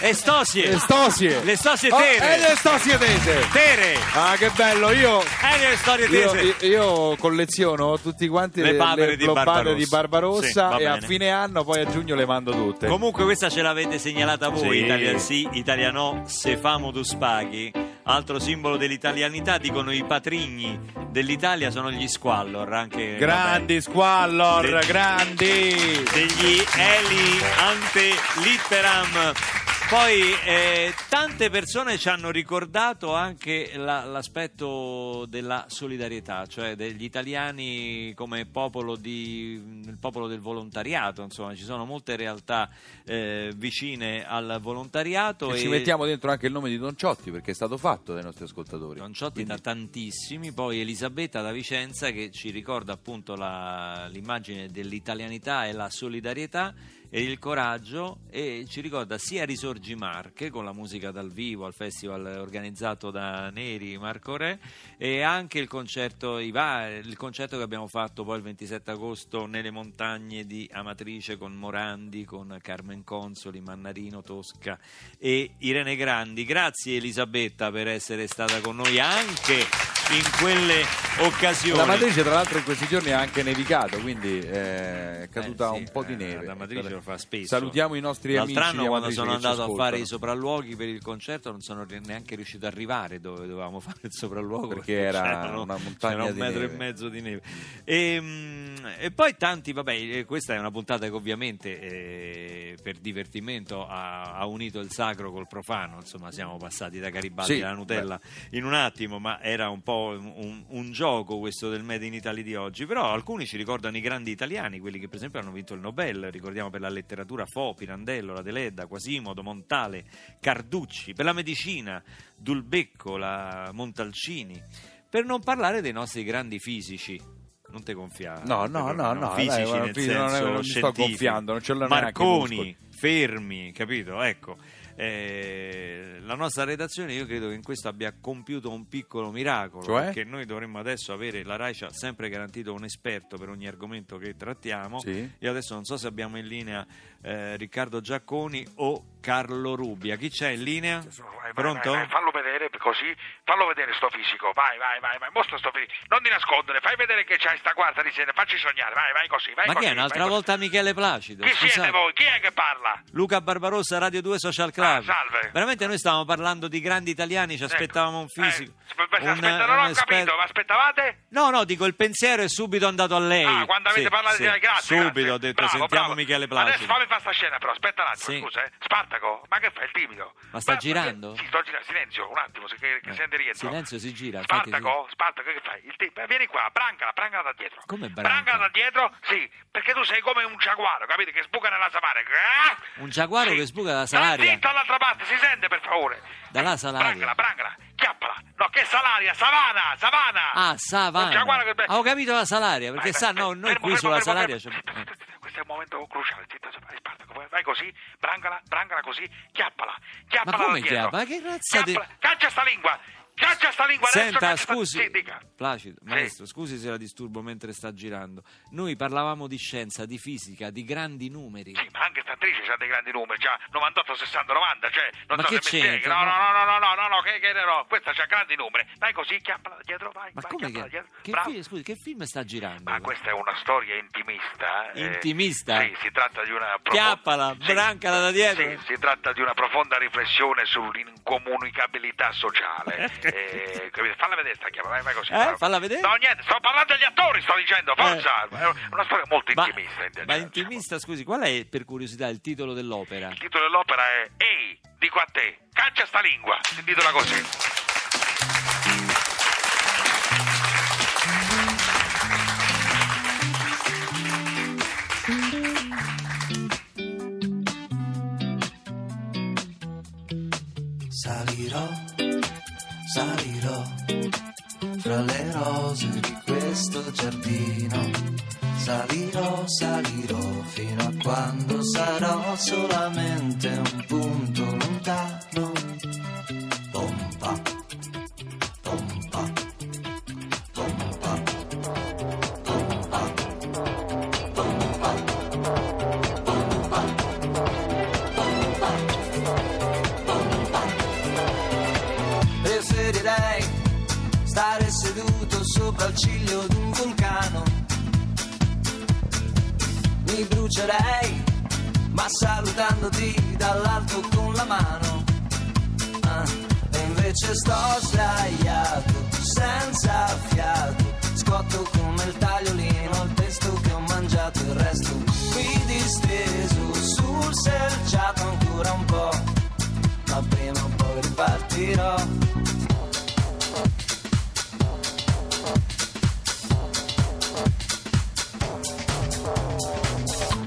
le stosie... Le stosie... Le. Le stosie Oh, tere. e le stosie tese. Tere. Ah, che bello, io... Elio le storie Io, tese. io- io colleziono tutti quanti Le papere di globate Barbarossa. di Barbarossa Sì, e a fine anno poi a giugno le mando tutte. Comunque questa ce l'avete segnalata voi, Sì. Italia sì, Italia no, se famo tu spaghi. Altro simbolo dell'italianità, dicono i patrigni dell'Italia sono gli squallor, anche grandi squallor, De- grandi. vabbè, degli Eli ante litteram. Poi eh, tante persone ci hanno ricordato anche la- l'aspetto della solidarietà, cioè degli italiani come popolo, di, il popolo del volontariato, insomma ci sono molte realtà eh, vicine al volontariato. E ci mettiamo dentro anche il nome di Don Ciotti perché è stato fatto dai nostri ascoltatori. Don Ciotti Quindi- da tantissimi, poi Elisabetta da Vicenza che ci ricorda appunto la- l'immagine dell'italianità e la solidarietà e il coraggio e ci ricorda sia Risorgi Marche con la musica dal vivo al festival organizzato da Neri Marco Re e anche il concerto, i va- il concerto che abbiamo fatto poi il 27 agosto nelle montagne di Amatrice con Morandi, con Carmen Consoli, Mannarino, Tosca e Irene Grandi. Grazie Elisabetta per essere stata con noi anche in quelle occasioni. La matrice tra l'altro in questi giorni ha anche nevicato, quindi eh, è caduta Eh sì, un po' di eh, neve. La matrice lo fa spesso. Salutiamo i nostri amici L'altro anno di quando sono andato a fare i sopralluoghi per il concerto non sono neanche riuscito ad arrivare dove dovevamo fare il sopralluogo Perché era c'erano- una montagna c'era un di metro neve. e mezzo di neve e, mm, e poi tanti vabbè eh, questa è una puntata che ovviamente eh, per divertimento ha, ha unito il sacro col profano insomma siamo passati da Garibaldi Sì, alla Nutella in un attimo ma era un po' un, un gioco questo del Made in Italy di oggi però alcuni ci ricordano i grandi italiani quelli che per esempio hanno vinto il Nobel ricordiamo per la letteratura Fo, Pirandello, la Deledda, Quasimodo, Montale Carducci, per la medicina Dulbecco, la Montalcini. Per non parlare dei nostri grandi fisici non te gonfiare No, no, no, no, fisici dai, nel non senso non mi sto gonfiando, non ce l'ho Marconi fermi capito? Ecco eh, la nostra redazione io credo che in questo abbia compiuto un piccolo miracolo Cioè? perché noi dovremmo adesso avere la RAI ci ha sempre garantito un esperto per ogni argomento che trattiamo Sì. io adesso non so se abbiamo in linea eh, Riccardo Giacconi o Carlo Rubbia chi c'è in linea? Vai, pronto? vai, vai, fallo vedere così, fallo vedere sto fisico, vai, vai, vai, vai, mostra sto fisico, non ti nascondere, fai vedere che c'hai sta guarda di sera, facci sognare, vai, vai così, vai ma così. che è un'altra volta Michele Placido così. Chi scusate. siete voi? Chi è che parla? Luca Barbarossa, Radio 2 Social Club. Ah, salve. Veramente noi stavamo parlando di grandi italiani, ci aspettavamo un fisico. Eh, un- aspetta, non ho capito, ma aspettavate? No, no, dico il pensiero è subito andato a lei. Ah, quando avete Sì, parlato sì. di grazie, Subito grazie. ho detto Bravo, sentiamo bravo. Michele Adesso Placido. fammi fare sta scena però, aspetta un attimo, Sì. scusa, eh. Spartaco, ma che fai il timido? Ma sta Ma- girando? Sì, sto girando, silenzio, un attimo, se che, che Eh, sente rientro. silenzio, si gira, Spartaco, Spartaco, che fai? Il beh, Vieni qua, brancala, brancala da dietro. Come branca? Brancala da dietro? Sì, perché tu sei come un giaguaro, capito? Che sbuca nella savana. Ah! Un giaguaro Sì. che sbuca Stai salaria. zitto dall'altra parte, si sente per favore. Dalla salaria. Brancala, brancala, chiappala. No, che salaria, savana, savana. Ah, Savana. giaguaro che... Avevo capito la salaria, perché Vai, sa, no, noi fermo, qui fermo, sulla fermo, salaria... Questo è un momento cruciale, zitto, vai così, brancala, brancala così, chiappala, chiappala Ma come chiappa? Che razza di- Chiappala, Caccia sta lingua, caccia sta lingua adesso, Senta, sta- scusi, Sì, dica. Placido, Sì. maestro, scusi se la disturbo mentre sta girando. Noi parlavamo di scienza, di fisica, di grandi numeri. Sì, ma anche statrice ha dei grandi numeri, c'ha 98, 60, 90, cioè, non Ma so che se mi? No, no, No. no, no, no, no, no, che, che no, questa c'ha grandi numeri. Vai così, chiappala dietro, vai, Ma vai, come che, dietro. che, Bravo. fi- scusi, che film sta girando? Ma questa è una storia intimista. eh. Intimista? Sì, si tratta di una profonda... Chiappala, brancala da dietro. Sì, si tratta di una profonda riflessione sull'incomunicabilità sociale. eh, falla vedere sta chiama, vai, vai così. Eh, falla vedere. No, niente, sto parlando agli attori, sto dicendo, forza. È una storia molto Ma, intimista. in ma intimista, scusi, qual è per curiosità il titolo dell'opera? Il titolo dell'opera è Ehi, dico a te, caccia sta lingua. Si intitola così.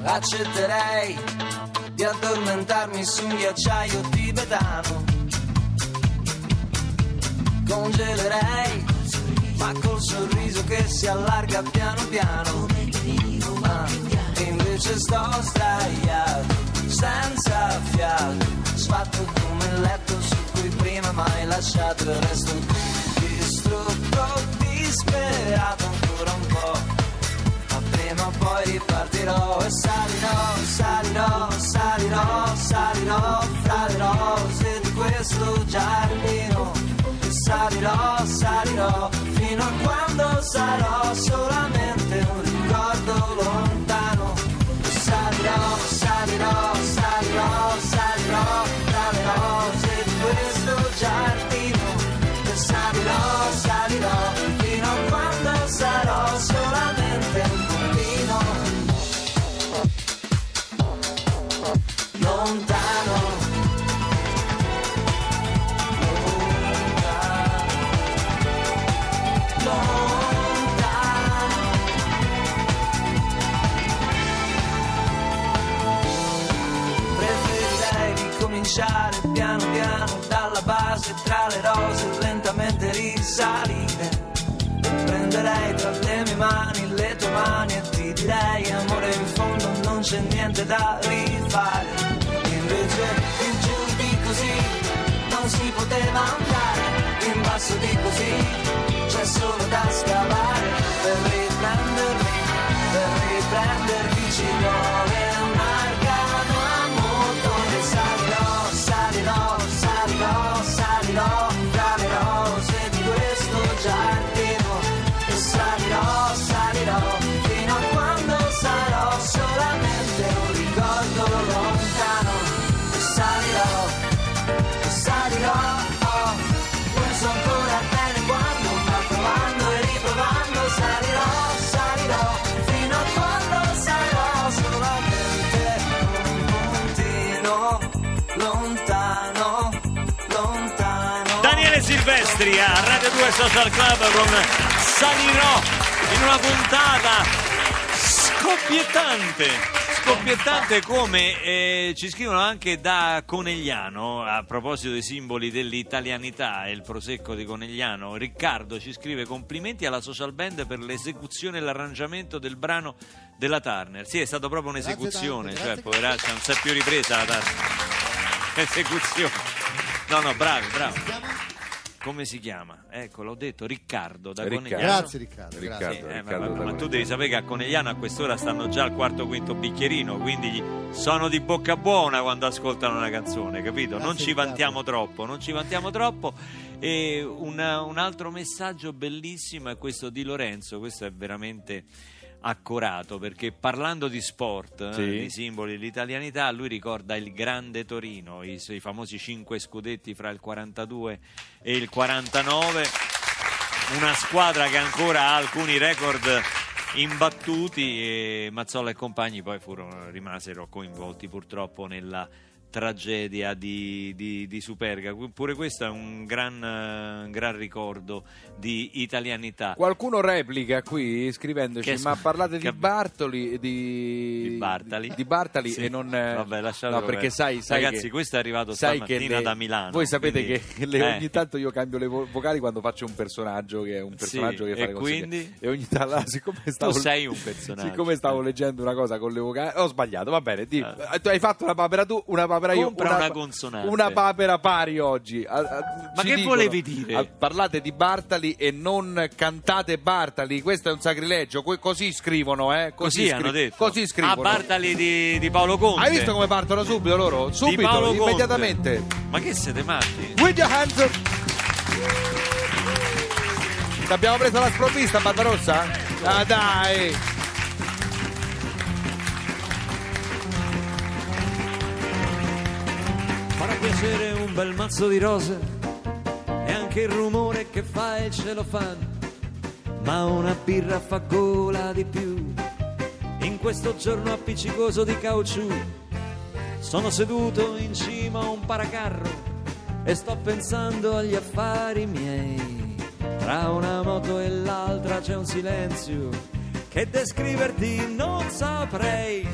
Accetterei di addormentarmi su un ghiacciaio tibetano. Congelerei, ma col sorriso che si allarga piano piano. E invece sto sdraiato, mai lasciato il resto. Distrutto, disperato ancora un po' ma prima o poi ripartirò e salirò, salirò, salirò, salirò fra le rose di questo giardino e salirò, salirò. Fino a quando sarò solamente un ricordo lontano. E salirò, salirò, salirò, salirò fino a quando sarò solamente un bambino. Lontano. Lontano. Preferirei ricominciare piano piano dalla base tra le rose lentamente risalire e prenderei tra le mie mani le tue mani e ti direi amore in fondo non c'è niente da rifare. Invece in giù di così non si poteva andare. In basso di così c'è solo da scavare. Per riprendermi per riprendermi ci vuole Silvestri a Radio 2 Social Club con Salirò in una puntata scoppiettante. Scoppiettante come eh, ci scrivono anche da Conegliano a proposito dei simboli dell'italianità e il prosecco di Conegliano. Riccardo ci scrive complimenti alla social band per l'esecuzione e l'arrangiamento del brano della Turner. Sì, è stata proprio Grazie un'esecuzione, tante, cioè grazie. poveraccia non si è più ripresa la Turner. Esecuzione. No, no, bravo, bravo. Come si chiama? Ecco, l'ho detto, Riccardo da Riccardo. Conegliano. Grazie Riccardo. Riccardo. grazie. Sì, eh, ma, Riccardo ma- ma tu devi sapere che a Conegliano a quest'ora stanno già al quarto quinto bicchierino, quindi sono di bocca buona quando ascoltano una canzone, capito? non Grazie, ci Riccardo. vantiamo troppo, non ci vantiamo troppo. E una- un altro messaggio bellissimo è questo di Lorenzo, questo è veramente accorato perché parlando di sport, eh, Sì. di simboli dell'italianità, lui ricorda il grande Torino, i, i famosi cinque scudetti fra il 42 e il 49 una squadra che ancora ha alcuni record imbattuti e Mazzolla e compagni poi furono, rimasero coinvolti purtroppo nella tragedia di, di- di Superga. Pure questo è un gran, eh, gran ricordo di italianità. Qualcuno replica qui scrivendoci: Che- Ma parlate di che- Bartoli di, Di Bartali? di Bartali Sì. e non. eh, Vabbè, no, perché sai, sai Ragazzi, che, questo è arrivato stamattina le- da Milano, Voi sapete quindi- che le- eh. ogni tanto io cambio le vo- vocali quando faccio un personaggio che è un personaggio Sì, che fa e quindi? E ogni tanto, siccome stavo, sei un personaggio. Siccome stavo leggendo una cosa con le vocali, ho sbagliato. Va bene, di- Ah. tu hai fatto una papera tu, una papera io. Compra una consonante. Una papera pari oggi. A- a- Ma che dicono, volevi dire? a- parlate di Bartali e non cantate Bartali. Questo è un sacrilegio. que- così scrivono, eh? Così, scri- hanno detto. Così scrivono. Ah, Bartali di, di Paolo Conte. Hai visto come partono subito loro? Subito, immediatamente. Ma che siete matti? With your hands up. L'abbiamo presa la sprovvista, Barbarossa? Ah, dai! Piacere un bel mazzo di rose e anche il rumore che fa il celofano. Ma una birra fa gola di più in questo giorno appiccicoso di caucciù. Sono seduto in cima a un paracarro e sto pensando agli affari miei. Tra una moto e l'altra c'è un silenzio che descriverti non saprei.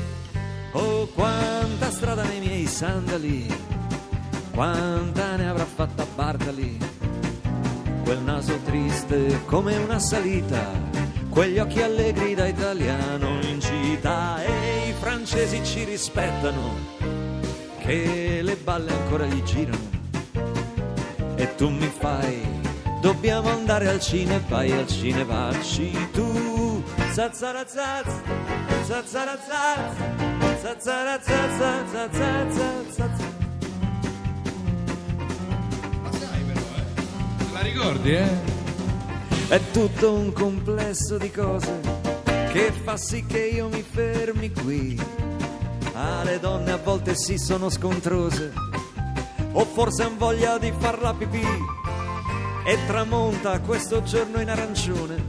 Oh, quanta strada nei miei sandali, quanta ne avrà fatta Bartali. Quel naso triste come una salita, quegli occhi allegri da italiano in gita e i francesi ci rispettano, che le balle ancora gli girano. E tu mi fai, dobbiamo andare al cinema, vai al cinema, vacci tu. Zazzarazaz, zazzarazaz, zazzarazaz, zazzarazaz. La ricordi, eh? È tutto un complesso di cose che fa sì che io mi fermi qui. Ah, le donne a volte sì sono scontrose, o forse han voglia di farla pipì. E tramonta questo giorno in arancione,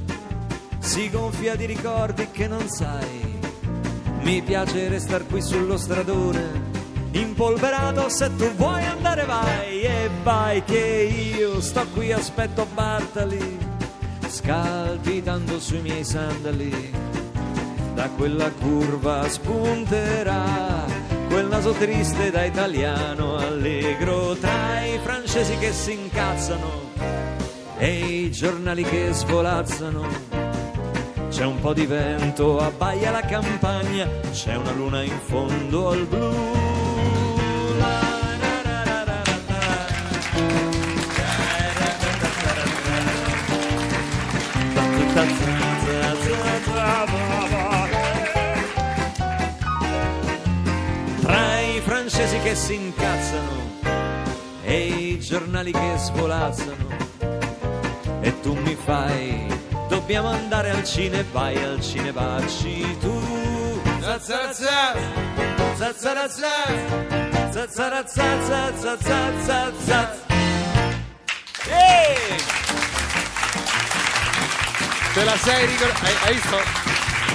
si gonfia di ricordi che non sai. Mi piace restar qui sullo stradone, impolverato se tu vuoi andare vai e vai che io sto qui aspetto Bartali, scalpitando sui miei sandali. Da quella curva spunterà quel naso triste da italiano allegro tra i francesi che si incazzano e i giornali che svolazzano. C'è un po' di vento, abbaia la campagna, c'è una luna in fondo al blu. Si incazzano e i giornali che svolazzano e tu mi fai dobbiamo andare al cinema vai al cinema vacci tu zazzarazza zazzarazza zazzarazza zazzarazza Ehi! Te la sei ricordata? Hai visto?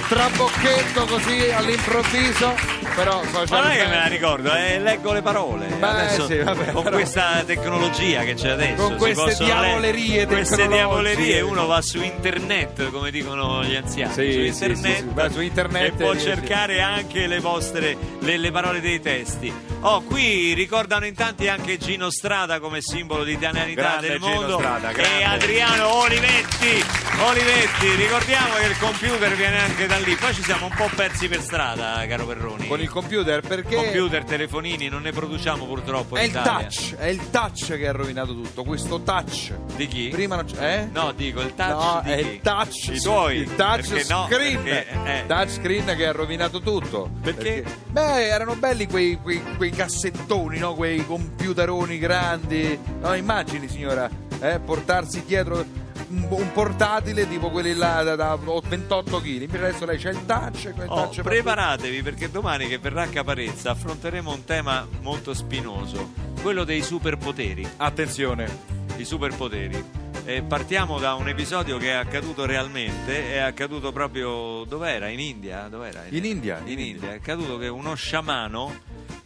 Trabocchetto così all'improvviso. Però social Ma non è che me la ricordo, eh, leggo le parole. Beh, Adesso, sì, vabbè, con però- questa tecnologia che c'è adesso, Con queste diavolerie queste diavolerie, uno va su internet, come dicono gli anziani, Sì, su internet, sì. Beh, su internet e può cercare anche le vostre le, le parole dei testi. Oh, qui ricordano in tanti anche Gino Strada come simbolo di italianità Grande del mondo Strada, e. Adriano Olivetti. Olivetti, ricordiamo che il computer viene anche da lì. Poi ci siamo un po' persi per strada, caro Perroni. Con il computer perché computer, telefonini, non ne produciamo purtroppo è in il Italia. touch, è il touch che ha rovinato tutto. Questo touch. Di chi? Prima non c'è. Eh? No, dico il touch No, di è chi? il touch, I tuoi. il touch Perché no, screen, perché, eh, touch screen che ha rovinato tutto. Perché? Beh, erano belli quei, quei, quei cassettoni, no? quei computeroni grandi. No, immagini, signora, eh, portarsi dietro un, portatile tipo quelli là da, da 28 kg. Invece adesso lei c'è il touch. quel Oh, touch preparatevi perché domani che verrà a Caparezza affronteremo un tema molto spinoso, quello dei superpoteri. Attenzione. i superpoteri. E partiamo da un episodio che è accaduto realmente, è accaduto proprio dov'era? In India? Dov'era? In India, In in India. È accaduto che uno sciamano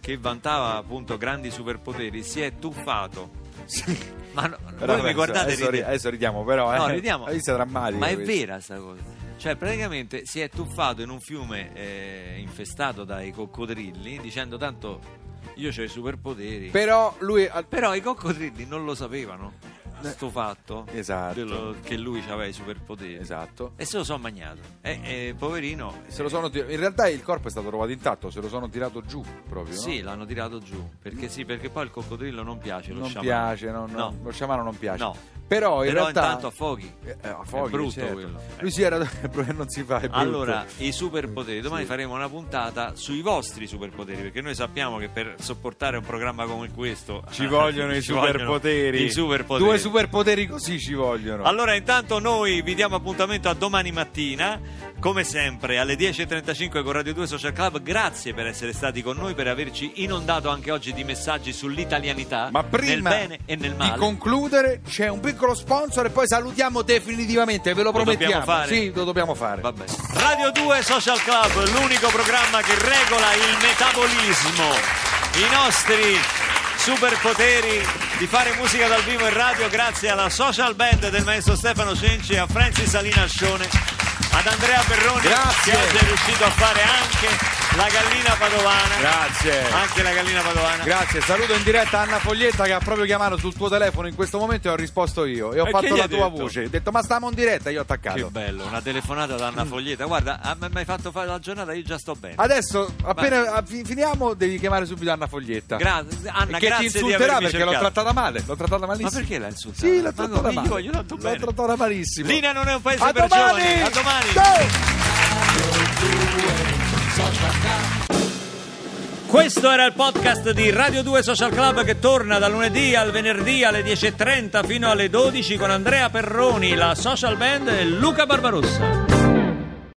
che vantava appunto grandi superpoteri, si è tuffato. Ma no, Però voi mi adesso- guardate adesso, ri- ridete. adesso ridiamo, però. No, eh. ridiamo. La vista drammatica. Ma è questa. vera sta cosa. Cioè, praticamente si è tuffato in un fiume eh, infestato dai coccodrilli dicendo tanto io ho i superpoteri. Però lui. Però i coccodrilli non lo sapevano, sto fatto, Esatto. dello- che lui aveva i superpoteri. Esatto. E se lo sono magnato. E, e poverino... Se lo sono tir- In realtà il corpo è stato trovato intatto, se lo sono tirato giù proprio. no? Sì, l'hanno tirato giù. Perché sì, perché poi il coccodrillo non piace, lo non sciamano. piace, no, no, No. lo sciamano non piace. No. Però in Però realtà. intanto a fuochi. Eh, eh, a fuochi, È brutto certo. quello. Lui si era. non si fa. Allora, i superpoteri, domani Sì. faremo una puntata sui vostri superpoteri, perché noi sappiamo che per sopportare un programma come questo Ci vogliono i superpoteri. I superpoteri. Due superpoteri così ci vogliono. Allora, intanto noi vi diamo appuntamento a domani mattina, come sempre alle 10.35 con Radio 2 Social Club. Grazie per essere stati con noi, per averci inondato anche oggi di messaggi sull'italianità, Ma prima nel bene e nel di male. concludere c'è un piccolo sponsor e poi salutiamo definitivamente, ve lo, Lo promettiamo. dobbiamo fare? Sì, lo dobbiamo fare. Vabbè. Radio 2 Social Club, l'unico programma che regola il metabolismo, i nostri superpoteri di fare musica dal vivo in radio grazie alla social band del maestro Stefano Cenci, a Francis Alinascione, ad Andrea Perroni Grazie. che oggi è riuscito a fare anche la gallina padovana. Grazie. Anche la gallina padovana. Grazie, saluto in diretta Anna Foglietta che ha proprio chiamato sul tuo telefono in questo momento e ho risposto io e ho E che fatto la tua detto? voce. Ho detto ma stiamo in diretta, io ho che attaccato. bello, una telefonata da Anna Foglietta. Guarda, a me mi hai fatto fare la giornata, io già sto bene. Adesso, appena ah, fi- finiamo, devi chiamare subito Anna Foglietta. Grazie, Anna, E che ti grazie di insulterà perché l'ho trattata male. L'ho trattata malissimo. Ma perché l'ha insultata? Sì, l'ho Ma trattata come? male. Io L'ho trattata malissimo. Linea non è un paese A per domani! giovani. A domani. Ciao! Questo era il podcast di Radio 2 Social Club che torna da lunedì al venerdì alle 10.30 fino alle 12 con Andrea Perroni, la social band e Luca Barbarossa.